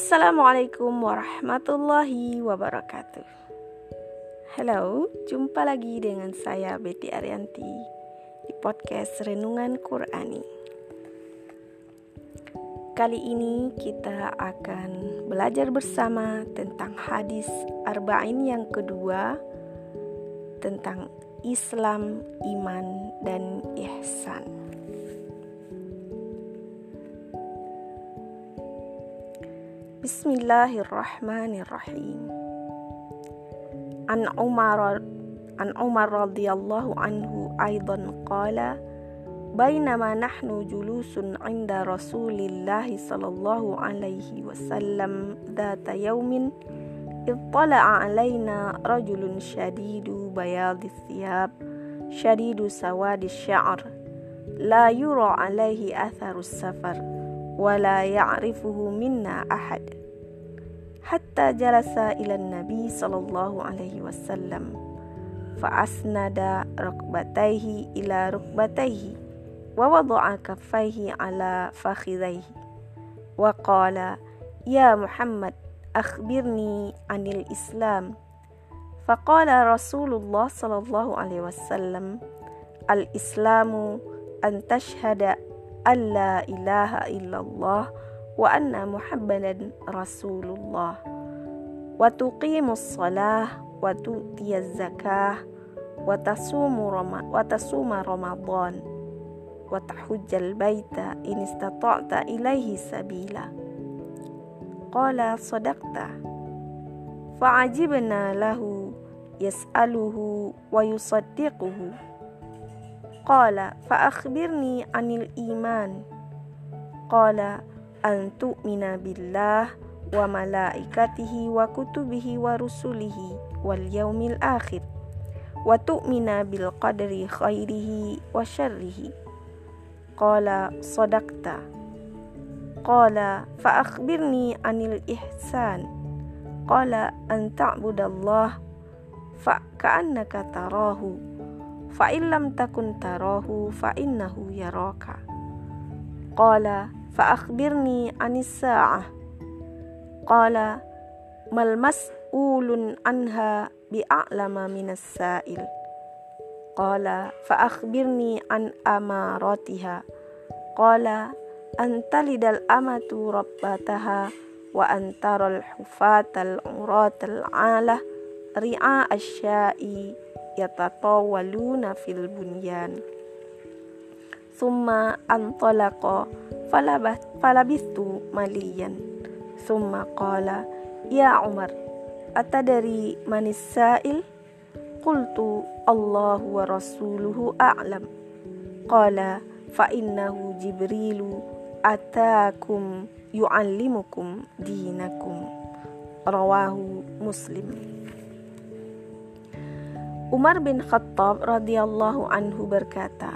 Assalamualaikum warahmatullahi wabarakatuh. Halo, jumpa lagi dengan saya Betty Arianti di podcast Renungan Qurani. Kali ini kita akan belajar bersama tentang hadis Arba'in yang kedua tentang Islam, iman, dan ihsan. Bismillahirrahmanirrahim. An Umar an Umar radhiyallahu anhu aidan qala بينما نحن جلوس عند رسول الله صلى الله عليه وسلم ذات يوم اطلع علينا رجل شديد بياض الثياب شديد سواد الشعر لا يرى عليه أثر السفر ولا يعرفه منا أحد حتى جلس إلى النبي صلى الله عليه وسلم فأسند ركبتيه إلى ركبتيه ووضع كفيه على فخذيه وقال يا محمد أخبرني عن الإسلام فقال رسول الله صلى الله عليه وسلم الإسلام أن تشهد أن لا إله إلا الله وأن محمدا رسول الله وتقيم الصلاة وتؤتي الزكاة وتصوم وتصوم رمضان. وتحج البيت إن استطعت إليه سبيلا. قال صدقت. فعجبنا له يسأله ويصدقه. قال فأخبرني عن الإيمان. قال an tu'mina billah wa malaikatihi wa kutubihi wa rusulihi wal yaumil akhir. Wa tu'mina bil qadri khairihi wa syarrihi. Qala sadaqta. Qala fa akhbirni anil ihsan. Qala an ta'budallah. Fa ka'annaka tarahu. Fa illam takun tarahu fa innahu yaraka. Qala فأخبرني عن الساعة. قال ما المسؤول عنها بأعلم من السائل؟ قال فأخبرني عن أماراتها. قال أن تلد الأمة ربتها وأن ترى الحفاة العراة العالة رعاء الشاء يتطاولون في البنيان. summa antalaqa falabistu maliyan. Summa qala ya Umar atadari manis sa'il qultu Allahu wa rasuluhu a'lam. Qala fa innahu jibrilu atakum yu'allimukum dinakum. Rawahu muslim. Umar bin Khattab radhiyallahu anhu berkata,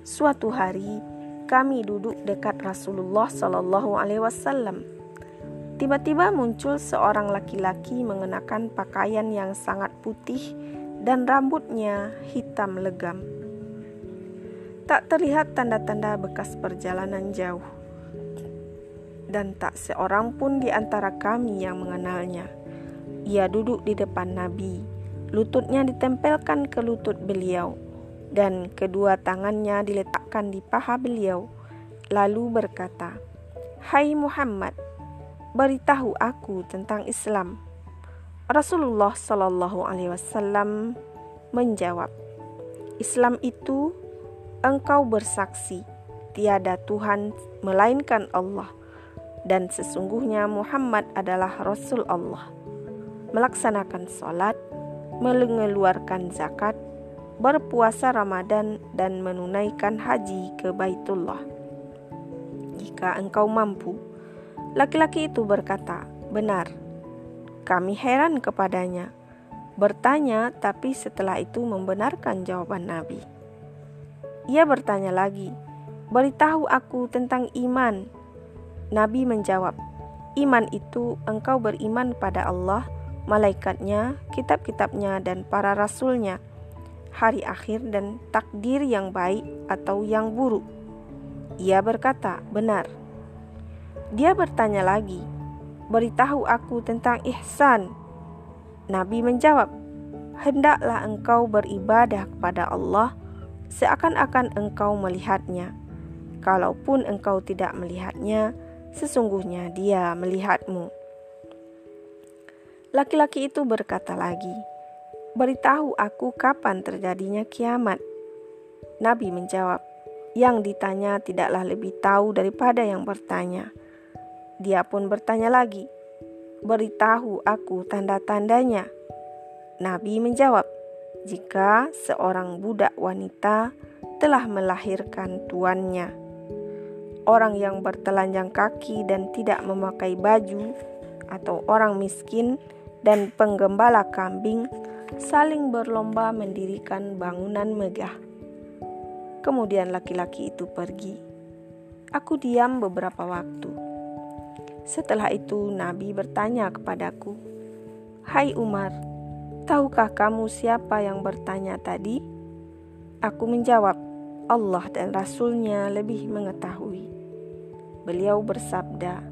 Suatu hari kami duduk dekat Rasulullah Shallallahu Alaihi Wasallam. Tiba-tiba muncul seorang laki-laki mengenakan pakaian yang sangat putih dan rambutnya hitam legam. Tak terlihat tanda-tanda bekas perjalanan jauh, dan tak seorang pun di antara kami yang mengenalnya. Ia duduk di depan Nabi, lututnya ditempelkan ke lutut beliau dan kedua tangannya diletakkan di paha beliau, lalu berkata, "Hai Muhammad, beritahu aku tentang Islam." Rasulullah Shallallahu Alaihi Wasallam menjawab, "Islam itu engkau bersaksi tiada Tuhan melainkan Allah, dan sesungguhnya Muhammad adalah Rasul Allah." Melaksanakan sholat, mengeluarkan zakat, berpuasa Ramadan dan menunaikan haji ke Baitullah. Jika engkau mampu, laki-laki itu berkata, "Benar." Kami heran kepadanya, bertanya, tapi setelah itu membenarkan jawaban Nabi. Ia bertanya lagi, "Beritahu aku tentang iman." Nabi menjawab, "Iman itu engkau beriman pada Allah, malaikatnya, kitab-kitabnya, dan para rasulnya." Hari akhir dan takdir yang baik atau yang buruk? Ia berkata, "Benar." Dia bertanya lagi, beritahu aku tentang ihsan. Nabi menjawab, hendaklah engkau beribadah kepada Allah seakan-akan engkau melihatnya. Kalaupun engkau tidak melihatnya, sesungguhnya dia melihatmu. Laki-laki itu berkata lagi, Beritahu aku kapan terjadinya kiamat. Nabi menjawab, Yang ditanya tidaklah lebih tahu daripada yang bertanya. Dia pun bertanya lagi, Beritahu aku tanda-tandanya. Nabi menjawab, Jika seorang budak wanita telah melahirkan tuannya, orang yang bertelanjang kaki dan tidak memakai baju, atau orang miskin dan penggembala kambing saling berlomba mendirikan bangunan megah. Kemudian laki-laki itu pergi. Aku diam beberapa waktu. Setelah itu Nabi bertanya kepadaku, "Hai Umar, tahukah kamu siapa yang bertanya tadi?" Aku menjawab, "Allah dan Rasulnya lebih mengetahui." Beliau bersabda,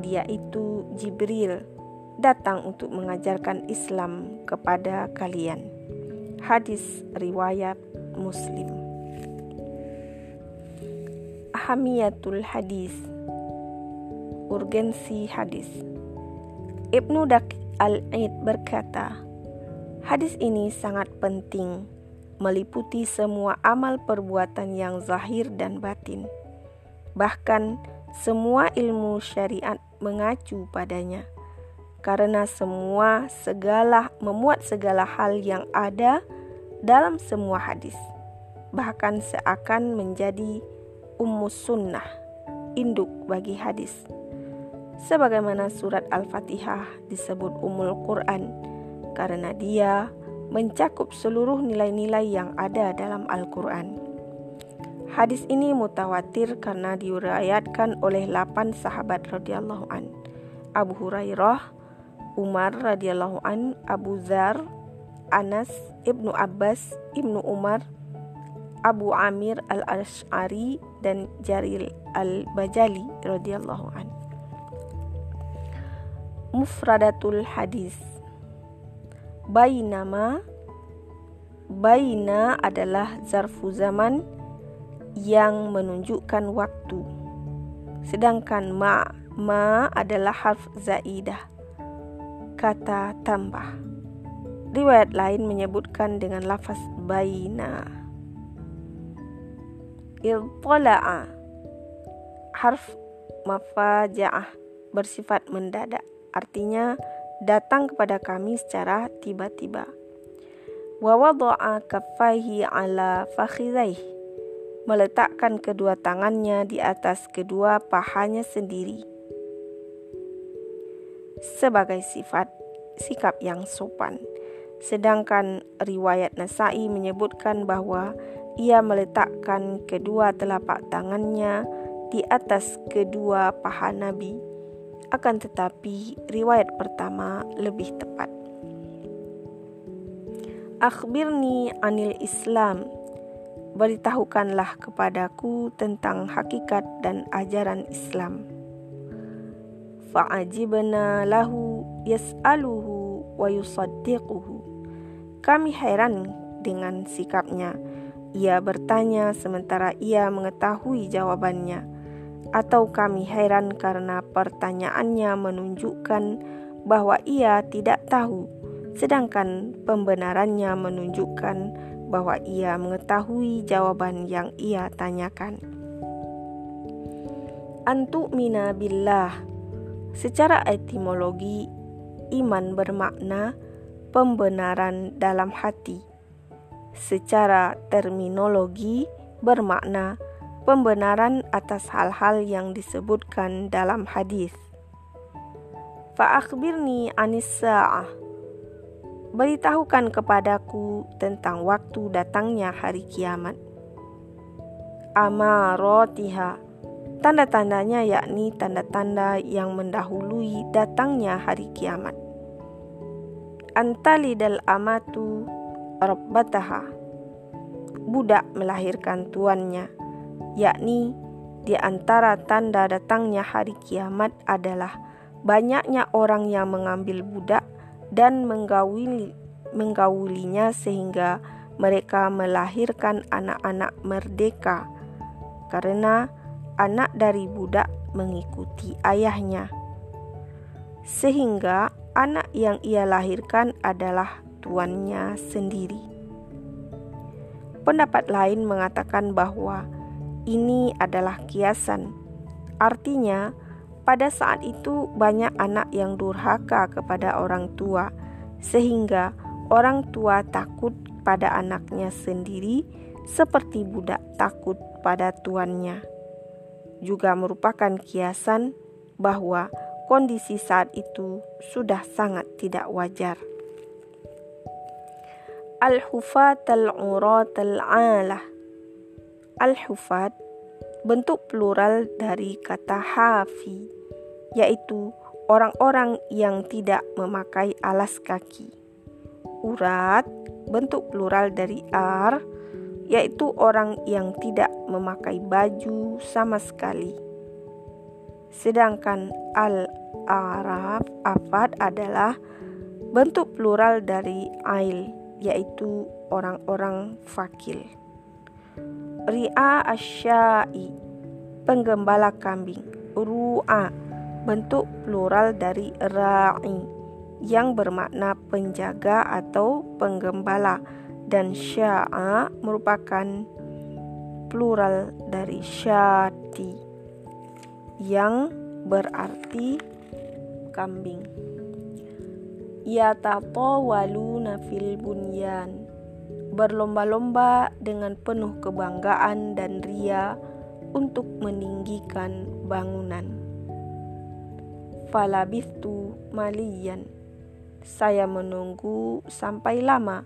"Dia itu Jibril." Datang untuk mengajarkan Islam kepada kalian. Hadis riwayat Muslim. Ahamiyatul hadis Urgensi hadis Ibnu Dak al-Aid berkata, Hadis ini sangat penting, meliputi semua amal perbuatan yang zahir dan batin. Bahkan semua ilmu syariat mengacu padanya karena semua segala memuat segala hal yang ada dalam semua hadis bahkan seakan menjadi ummus sunnah induk bagi hadis sebagaimana surat Al-Fatihah disebut umul Quran karena dia mencakup seluruh nilai-nilai yang ada dalam Al-Quran. Hadis ini mutawatir karena diurayatkan oleh 8 sahabat radhiyallahu an. Abu Hurairah, Umar radhiyallahu an, Abu Zar, Anas, Ibnu Abbas, Ibnu Umar, Abu Amir al-Ash'ari dan Jaril al-Bajali radhiyallahu an. Mufradatul hadis. Bainama Baina adalah zarfu zaman yang menunjukkan waktu. Sedangkan ma ma adalah harf zaidah kata tambah. Riwayat lain menyebutkan dengan lafaz baina. Iltola'a harf mafaja'ah bersifat mendadak. Artinya datang kepada kami secara tiba-tiba. Wa wada'a kaffaihi ala fakhidhaih meletakkan kedua tangannya di atas kedua pahanya sendiri sebagai sifat sikap yang sopan. Sedangkan riwayat Nasai menyebutkan bahwa ia meletakkan kedua telapak tangannya di atas kedua paha Nabi. Akan tetapi riwayat pertama lebih tepat. Akhbirni anil Islam. Beritahukanlah kepadaku tentang hakikat dan ajaran Islam fa'ajibna lahu yas'aluhu wa yusaddiquhu. Kami heran dengan sikapnya. Ia bertanya sementara ia mengetahui jawabannya. Atau kami heran karena pertanyaannya menunjukkan bahwa ia tidak tahu, sedangkan pembenarannya menunjukkan bahwa ia mengetahui jawaban yang ia tanyakan. Antuk mina billah Secara etimologi, iman bermakna pembenaran dalam hati. Secara terminologi, bermakna pembenaran atas hal-hal yang disebutkan dalam hadis. Fa'akhbirni anis sa'ah. Beritahukan kepadaku tentang waktu datangnya hari kiamat. Amarotiha Tanda-tandanya yakni tanda-tanda yang mendahului datangnya hari kiamat. Antalidal amatu rabbataha. Budak melahirkan tuannya, yakni di antara tanda datangnya hari kiamat adalah banyaknya orang yang mengambil budak dan menggawili, menggaulinya sehingga mereka melahirkan anak-anak merdeka karena anak dari budak mengikuti ayahnya sehingga anak yang ia lahirkan adalah tuannya sendiri. Pendapat lain mengatakan bahwa ini adalah kiasan. Artinya, pada saat itu banyak anak yang durhaka kepada orang tua, sehingga orang tua takut pada anaknya sendiri, seperti budak takut pada tuannya. Juga merupakan kiasan bahwa kondisi saat itu sudah sangat tidak wajar. Al-Hufat al-Urat al-Alah Al-Hufat bentuk plural dari kata hafi, yaitu orang-orang yang tidak memakai alas kaki. Urat bentuk plural dari ar, yaitu orang yang tidak memakai baju sama sekali. Sedangkan al-arab afad adalah bentuk plural dari ail, yaitu orang-orang fakir. Ria asyai penggembala kambing. Ru'a bentuk plural dari ra'i yang bermakna penjaga atau penggembala dan sya'a merupakan plural dari syati yang berarti kambing. Yatatawaluna fil bunyan berlomba-lomba dengan penuh kebanggaan dan ria untuk meninggikan bangunan. Falabithtu maliyan. Saya menunggu sampai lama.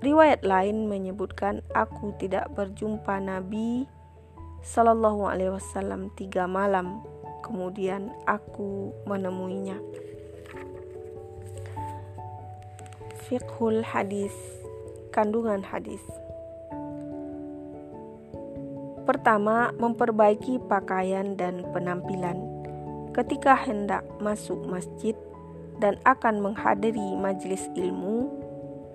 Riwayat lain menyebutkan aku tidak berjumpa Nabi Sallallahu Alaihi Wasallam tiga malam. Kemudian aku menemuinya. Fiqhul hadis kandungan hadis. Pertama, memperbaiki pakaian dan penampilan. Ketika hendak masuk masjid dan akan menghadiri majelis ilmu,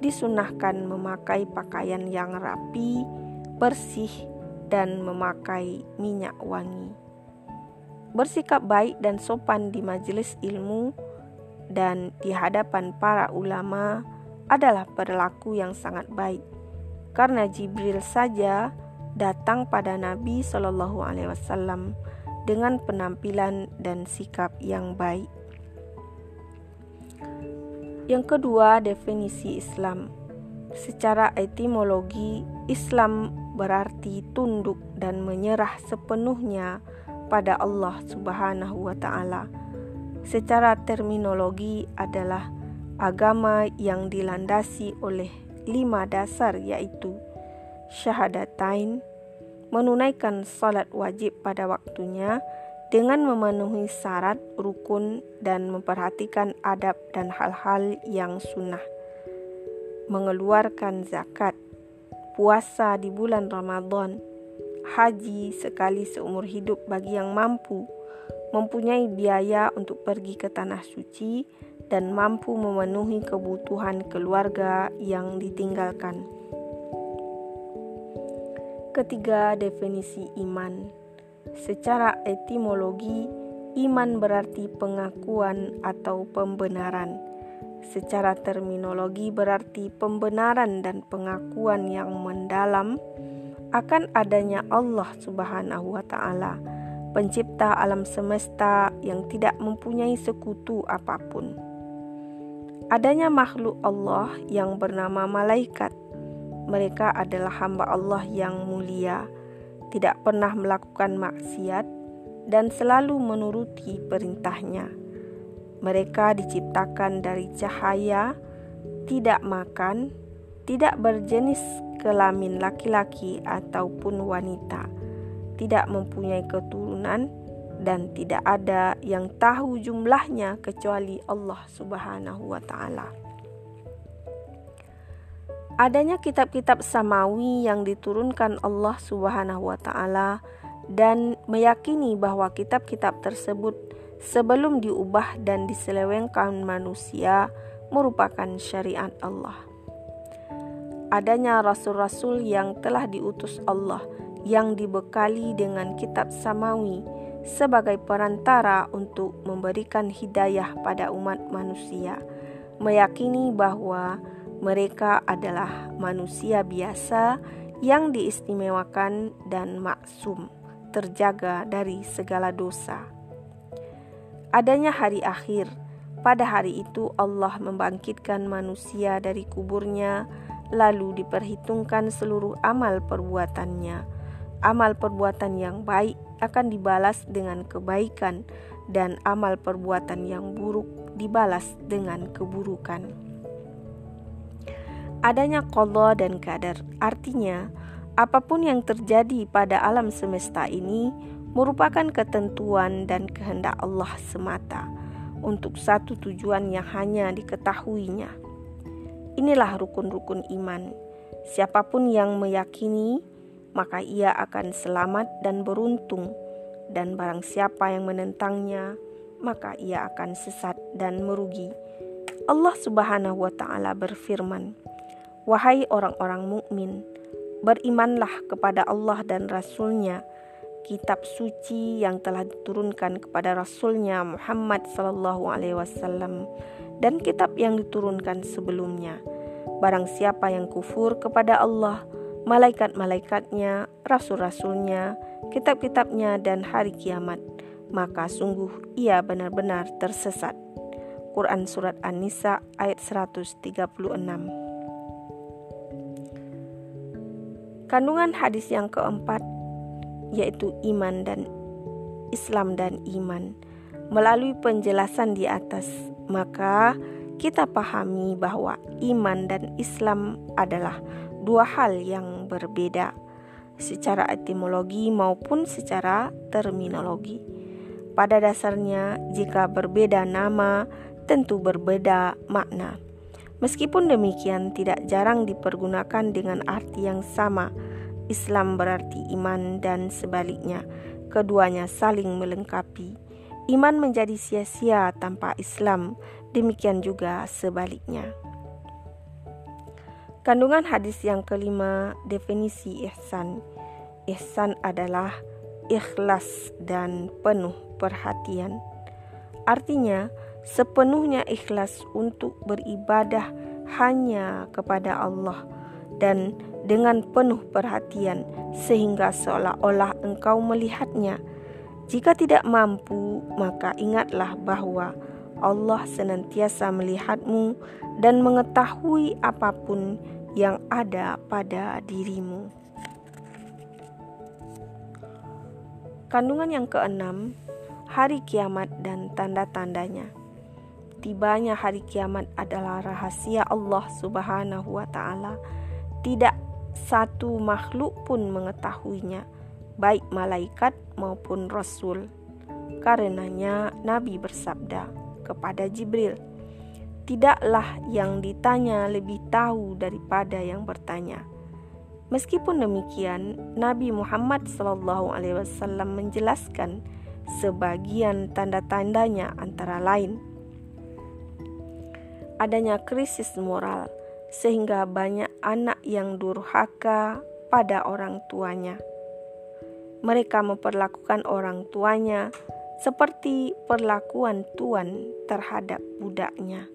disunahkan memakai pakaian yang rapi, bersih, dan memakai minyak wangi. Bersikap baik dan sopan di majelis ilmu dan di hadapan para ulama adalah perilaku yang sangat baik. Karena Jibril saja datang pada Nabi Shallallahu Alaihi Wasallam dengan penampilan dan sikap yang baik. Yang kedua, definisi Islam. Secara etimologi, Islam berarti tunduk dan menyerah sepenuhnya pada Allah Subhanahu wa taala. Secara terminologi adalah agama yang dilandasi oleh lima dasar yaitu syahadatain, menunaikan salat wajib pada waktunya dengan memenuhi syarat rukun dan memperhatikan adab dan hal-hal yang sunnah, mengeluarkan zakat, puasa di bulan Ramadan, haji sekali seumur hidup bagi yang mampu, mempunyai biaya untuk pergi ke tanah suci, dan mampu memenuhi kebutuhan keluarga yang ditinggalkan. Ketiga, definisi iman. Secara etimologi, iman berarti pengakuan atau pembenaran. Secara terminologi berarti pembenaran dan pengakuan yang mendalam akan adanya Allah Subhanahu wa taala, pencipta alam semesta yang tidak mempunyai sekutu apa pun adanya makhluk Allah yang bernama malaikat. Mereka adalah hamba Allah yang mulia, tidak pernah melakukan maksiat, dan selalu menuruti perintahnya. Mereka diciptakan dari cahaya, tidak makan, tidak berjenis kelamin laki-laki ataupun wanita, tidak mempunyai keturunan, dan tidak ada yang tahu jumlahnya kecuali Allah Subhanahu wa taala. Adanya kitab-kitab samawi yang diturunkan Allah Subhanahu wa taala dan meyakini bahwa kitab-kitab tersebut sebelum diubah dan diselewengkan manusia merupakan syariat Allah. Adanya rasul-rasul yang telah diutus Allah yang dibekali dengan kitab samawi sebagai perantara untuk memberikan hidayah pada umat manusia, meyakini bahwa mereka adalah manusia biasa yang diistimewakan dan maksum, terjaga dari segala dosa. Adanya hari akhir, pada hari itu Allah membangkitkan manusia dari kuburnya, lalu diperhitungkan seluruh amal perbuatannya. Amal perbuatan yang baik akan dibalas dengan kebaikan, dan amal perbuatan yang buruk dibalas dengan keburukan. Adanya qadha dan qadar artinya apa pun yang terjadi pada alam semesta ini merupakan ketentuan dan kehendak Allah semata untuk satu tujuan yang hanya diketahuinya. Inilah rukun-rukun iman. Siapa pun yang meyakini maka ia akan selamat dan beruntung, dan barang siapa yang menentangnya, maka ia akan sesat dan merugi. Allah Subhanahu wa Ta'ala berfirman, "Wahai orang-orang mukmin, berimanlah kepada Allah dan Rasul-Nya." kitab suci yang telah diturunkan kepada Rasulnya Muhammad Sallallahu Alaihi Wasallam dan kitab yang diturunkan sebelumnya. Barang siapa yang kufur kepada Allah, malaikat-malaikatnya, rasul-rasulnya, kitab-kitabnya, dan hari kiamat, maka sungguh ia benar-benar tersesat. Quran Surat An-Nisa ayat 136 Kandungan hadis yang keempat yaitu iman dan Islam dan iman. Melalui penjelasan di atas, maka kita pahami bahwa iman dan Islam adalah dua hal yang berbeda secara etimologi maupun secara terminologi. Pada dasarnya, jika berbeda nama, tentu berbeda makna. Meskipun demikian, tidak jarang dipergunakan dengan arti yang sama. Islam berarti iman, dan sebaliknya, keduanya saling melengkapi. Iman menjadi sia-sia tanpa Islam, demikian juga sebaliknya. Kandungan hadis yang kelima, definisi ihsan. Ihsan adalah ikhlas dan penuh perhatian. Artinya, sepenuhnya ikhlas untuk beribadah hanya kepada Allah dan dengan penuh perhatian sehingga seolah-olah engkau melihatnya. Jika tidak mampu, maka ingatlah bahwa Allah senantiasa melihatmu dan mengetahui apa pun yang ada pada dirimu. Kandungan yang keenam, hari kiamat dan tanda-tandanya. Tibanya hari kiamat adalah rahasia Allah Subhanahu wa taala. Tidak satu makhluk pun mengetahuinya, baik malaikat maupun rasul. Karenanya Nabi bersabda kepada Jibril, Tidaklah yang ditanya lebih tahu daripada yang bertanya. Meskipun demikian, Nabi Muhammad SAW menjelaskan sebagian tanda-tandanya antara lain adanya krisis moral sehingga banyak anak yang durhaka pada orang tuanya. Mereka memperlakukan orang tuanya seperti perlakuan tuan terhadap budaknya.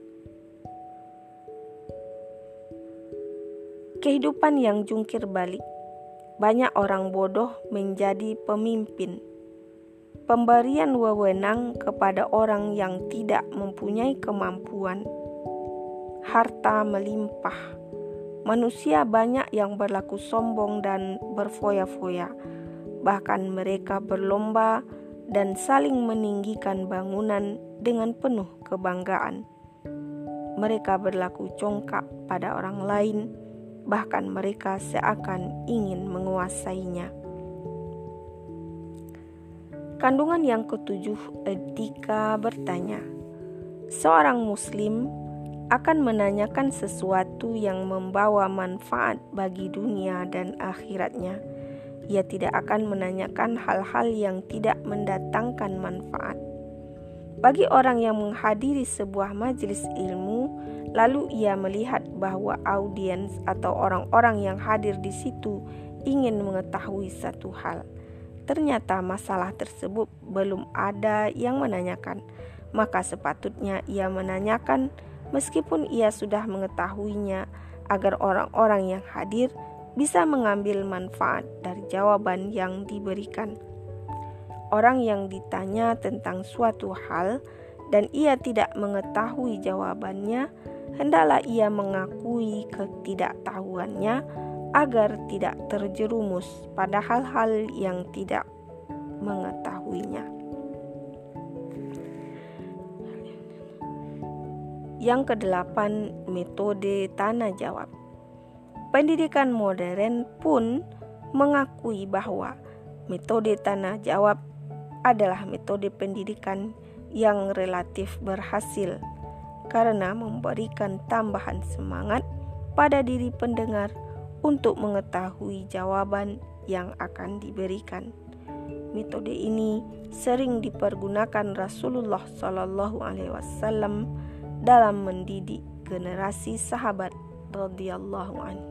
Kehidupan yang jungkir balik. Banyak orang bodoh menjadi pemimpin. Pemberian wewenang kepada orang yang tidak mempunyai kemampuan. Harta melimpah. Manusia banyak yang berlaku sombong dan berfoya-foya. Bahkan mereka berlomba dan saling meninggikan bangunan dengan penuh kebanggaan. Mereka berlaku congkak pada orang lain bahkan mereka seakan ingin menguasainya. Kandungan yang ketujuh, etika bertanya. Seorang muslim akan menanyakan sesuatu yang membawa manfaat bagi dunia dan akhiratnya. Ia tidak akan menanyakan hal-hal yang tidak mendatangkan manfaat. Bagi orang yang menghadiri sebuah majelis ilmu, lalu ia melihat bahwa audiens atau orang-orang yang hadir di situ ingin mengetahui satu hal. Ternyata masalah tersebut belum ada yang menanyakan, maka sepatutnya ia menanyakan meskipun ia sudah mengetahuinya agar orang-orang yang hadir bisa mengambil manfaat dari jawaban yang diberikan. Orang yang ditanya tentang suatu hal dan ia tidak mengetahui jawabannya, hendaklah ia mengakui ketidaktahuannya agar tidak terjerumus pada hal-hal yang tidak mengetahuinya. Yang kedelapan, metode tanya jawab. Pendidikan modern pun mengakui bahwa metode tanah jawab adalah metode pendidikan yang relatif berhasil karena memberikan tambahan semangat pada diri pendengar untuk mengetahui jawaban yang akan diberikan. Metode ini sering dipergunakan Rasulullah Shallallahu Alaihi Wasallam dalam mendidik generasi sahabat radhiyallahu anhu.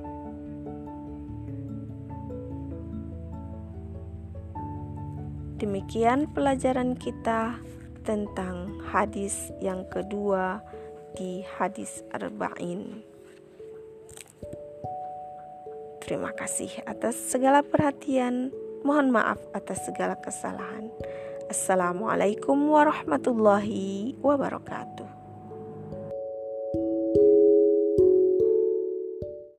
Demikian pelajaran kita tentang hadis yang kedua di hadis arba'in. Terima kasih atas segala perhatian. Mohon maaf atas segala kesalahan. Assalamualaikum warahmatullahi wabarakatuh.